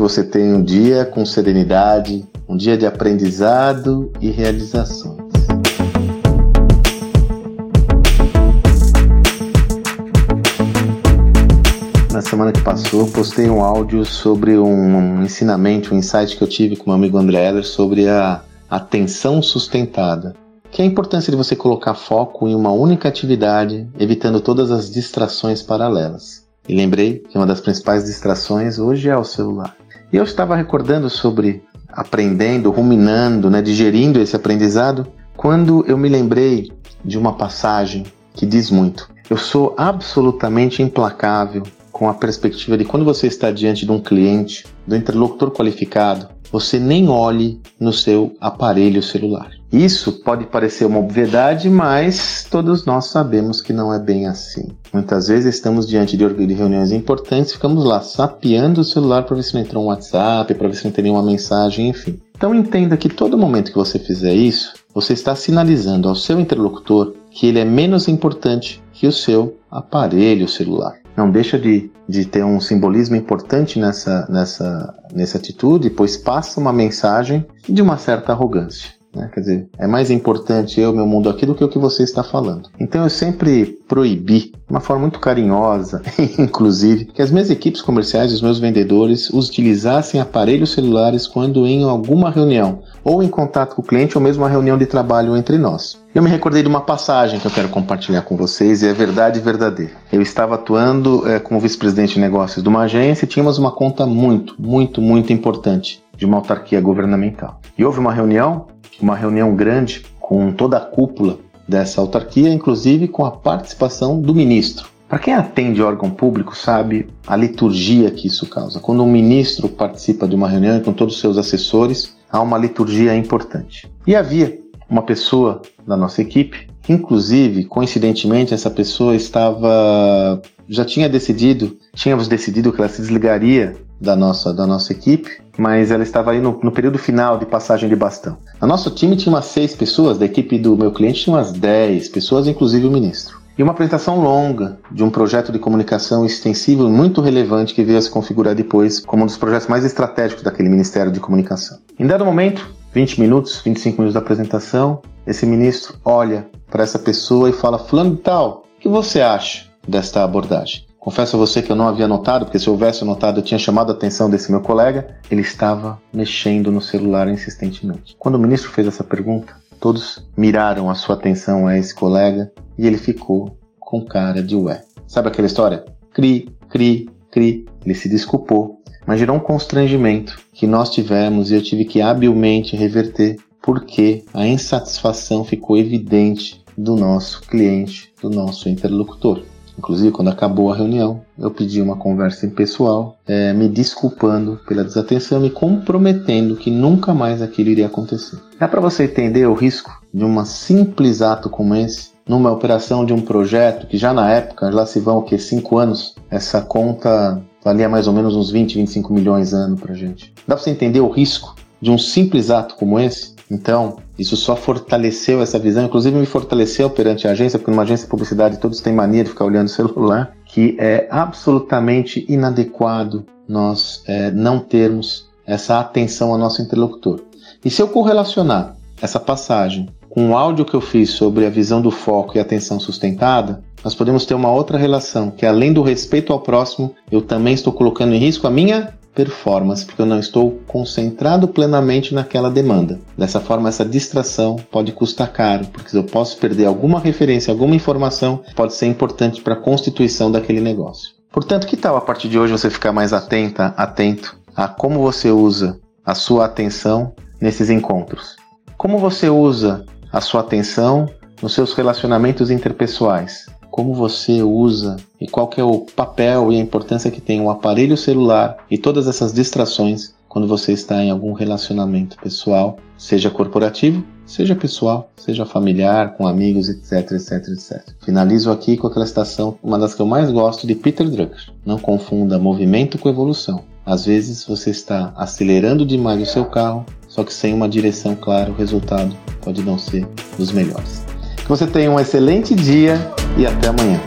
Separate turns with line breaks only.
você tenha um dia com serenidade, um dia de aprendizado e realizações. Na semana que passou, postei um áudio sobre um ensinamento, um insight que eu tive com meu amigo André Heller sobre a atenção sustentada que é a importância de você colocar foco em uma única atividade, evitando todas as distrações paralelas. E lembrei que uma das principais distrações hoje é o celular. E eu estava recordando sobre aprendendo, ruminando, né, digerindo esse aprendizado, quando eu me lembrei de uma passagem que diz muito. Eu sou absolutamente implacável com a perspectiva de quando você está diante de um cliente, do interlocutor qualificado, você nem olhe no seu aparelho celular. Isso pode parecer uma obviedade, mas todos nós sabemos que não é bem assim. Muitas vezes estamos diante de reuniões importantes, ficamos lá sapeando o celular para ver se não entrou um WhatsApp, para ver se não tem nenhuma mensagem, enfim. Então entenda que todo momento que você fizer isso, você está sinalizando ao seu interlocutor que ele é menos importante que o seu aparelho celular não deixa de, de ter um simbolismo importante nessa, nessa, nessa atitude, pois passa uma mensagem de uma certa arrogância. Né? Quer dizer, é mais importante eu, meu mundo aqui, do que o que você está falando. Então eu sempre proibi, de uma forma muito carinhosa, inclusive, que as minhas equipes comerciais, os meus vendedores, utilizassem aparelhos celulares quando em alguma reunião, ou em contato com o cliente, ou mesmo uma reunião de trabalho entre nós. Eu me recordei de uma passagem que eu quero compartilhar com vocês e é verdade verdadeira. Eu estava atuando é, como vice-presidente de negócios de uma agência e tínhamos uma conta muito, muito, muito importante de uma autarquia governamental. E houve uma reunião uma reunião grande com toda a cúpula dessa autarquia, inclusive com a participação do ministro. Para quem atende órgão público sabe a liturgia que isso causa. Quando um ministro participa de uma reunião com todos os seus assessores, há uma liturgia importante. E havia uma pessoa da nossa equipe, que inclusive, coincidentemente, essa pessoa estava já tinha decidido, tínhamos decidido que ela se desligaria da nossa, da nossa equipe, mas ela estava aí no, no, período final de passagem de bastão. A nosso time tinha umas seis pessoas, da equipe do meu cliente tinha umas dez pessoas, inclusive o ministro. E uma apresentação longa de um projeto de comunicação extensivo e muito relevante que veio a se configurar depois como um dos projetos mais estratégicos daquele Ministério de Comunicação. Em dado momento, 20 minutos, 25 minutos da apresentação, esse ministro olha para essa pessoa e fala: Fulano Tal, o que você acha desta abordagem? Confesso a você que eu não havia notado, porque se eu houvesse notado eu tinha chamado a atenção desse meu colega. Ele estava mexendo no celular insistentemente. Quando o ministro fez essa pergunta, todos miraram a sua atenção a esse colega e ele ficou com cara de ué. Sabe aquela história? Cri, cri, cri. Ele se desculpou, mas gerou um constrangimento que nós tivemos e eu tive que habilmente reverter porque a insatisfação ficou evidente do nosso cliente, do nosso interlocutor. Inclusive, quando acabou a reunião, eu pedi uma conversa impessoal, é, me desculpando pela desatenção, me comprometendo que nunca mais aquilo iria acontecer. Dá para você entender o risco de um simples ato como esse numa operação de um projeto que já na época, lá se vão o que, cinco anos, essa conta valia mais ou menos uns 20, 25 milhões ano pra gente. Dá pra você entender o risco de um simples ato como esse? Então, isso só fortaleceu essa visão, inclusive me fortaleceu perante a agência, porque numa agência de publicidade todos têm mania de ficar olhando o celular, que é absolutamente inadequado nós é, não termos essa atenção ao nosso interlocutor. E se eu correlacionar essa passagem o áudio que eu fiz sobre a visão do foco e atenção sustentada, nós podemos ter uma outra relação, que além do respeito ao próximo, eu também estou colocando em risco a minha performance, porque eu não estou concentrado plenamente naquela demanda. Dessa forma, essa distração pode custar caro, porque eu posso perder alguma referência, alguma informação pode ser importante para a constituição daquele negócio. Portanto, que tal a partir de hoje você ficar mais atenta, atento a como você usa a sua atenção nesses encontros? Como você usa a sua atenção nos seus relacionamentos interpessoais? como você usa e qual é o papel e a importância que tem o aparelho celular e todas essas distrações quando você está em algum relacionamento pessoal, seja corporativo, seja pessoal, seja familiar, com amigos, etc, etc, etc. Finalizo aqui com aquela citação, uma das que eu mais gosto de Peter Drucker. Não confunda movimento com evolução. Às vezes você está acelerando demais o seu carro, só que sem uma direção clara, o resultado pode não ser dos melhores. Que você tenha um excelente dia e até amanhã.